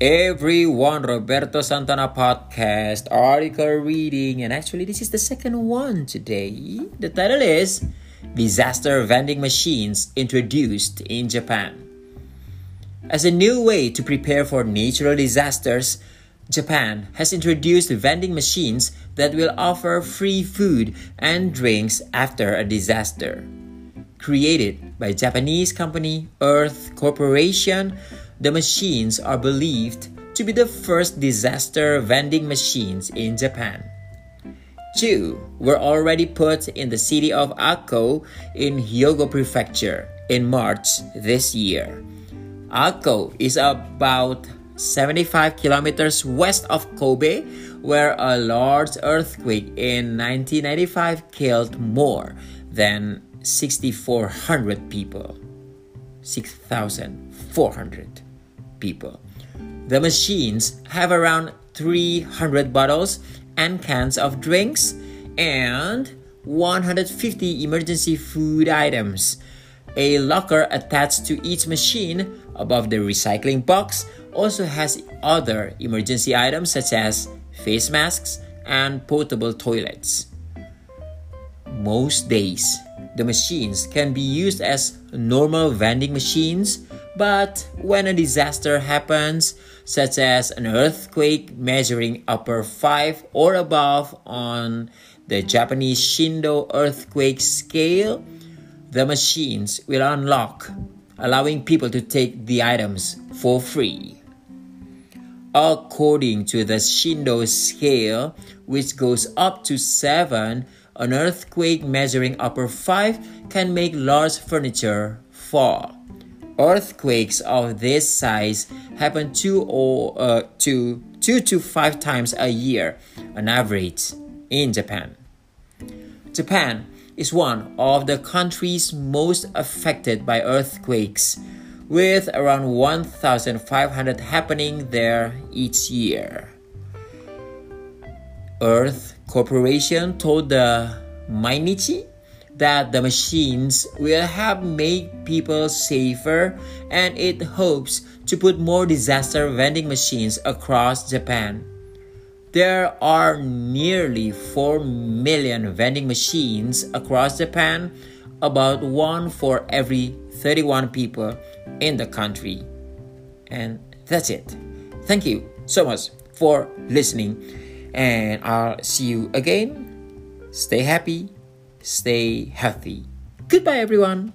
everyone, Roberto Santana podcast article reading, and actually, this is the second one today. The title is Disaster Vending Machines Introduced in Japan. As a new way to prepare for natural disasters, Japan has introduced vending machines that will offer free food and drinks after a disaster. Created by Japanese company Earth Corporation, the machines are believed to be the first disaster vending machines in Japan. Two were already put in the city of Ako in Hyogo Prefecture in March this year. Ako is about 75 kilometers west of Kobe, where a large earthquake in 1995 killed more than 6,400 people. 6,400 people. The machines have around 300 bottles and cans of drinks and 150 emergency food items. A locker attached to each machine above the recycling box also has other emergency items such as face masks and portable toilets. Most days, the machines can be used as normal vending machines but when a disaster happens, such as an earthquake measuring upper 5 or above on the Japanese Shindo earthquake scale, the machines will unlock, allowing people to take the items for free. According to the Shindo scale, which goes up to 7, an earthquake measuring upper 5 can make large furniture fall. Earthquakes of this size happen two or uh, two, two to five times a year on average in Japan. Japan is one of the countries most affected by earthquakes, with around 1,500 happening there each year. Earth Corporation told the Mainichi that the machines will help make people safer and it hopes to put more disaster vending machines across Japan. There are nearly 4 million vending machines across Japan, about one for every 31 people in the country. And that's it. Thank you so much for listening, and I'll see you again. Stay happy stay healthy. Goodbye, everyone.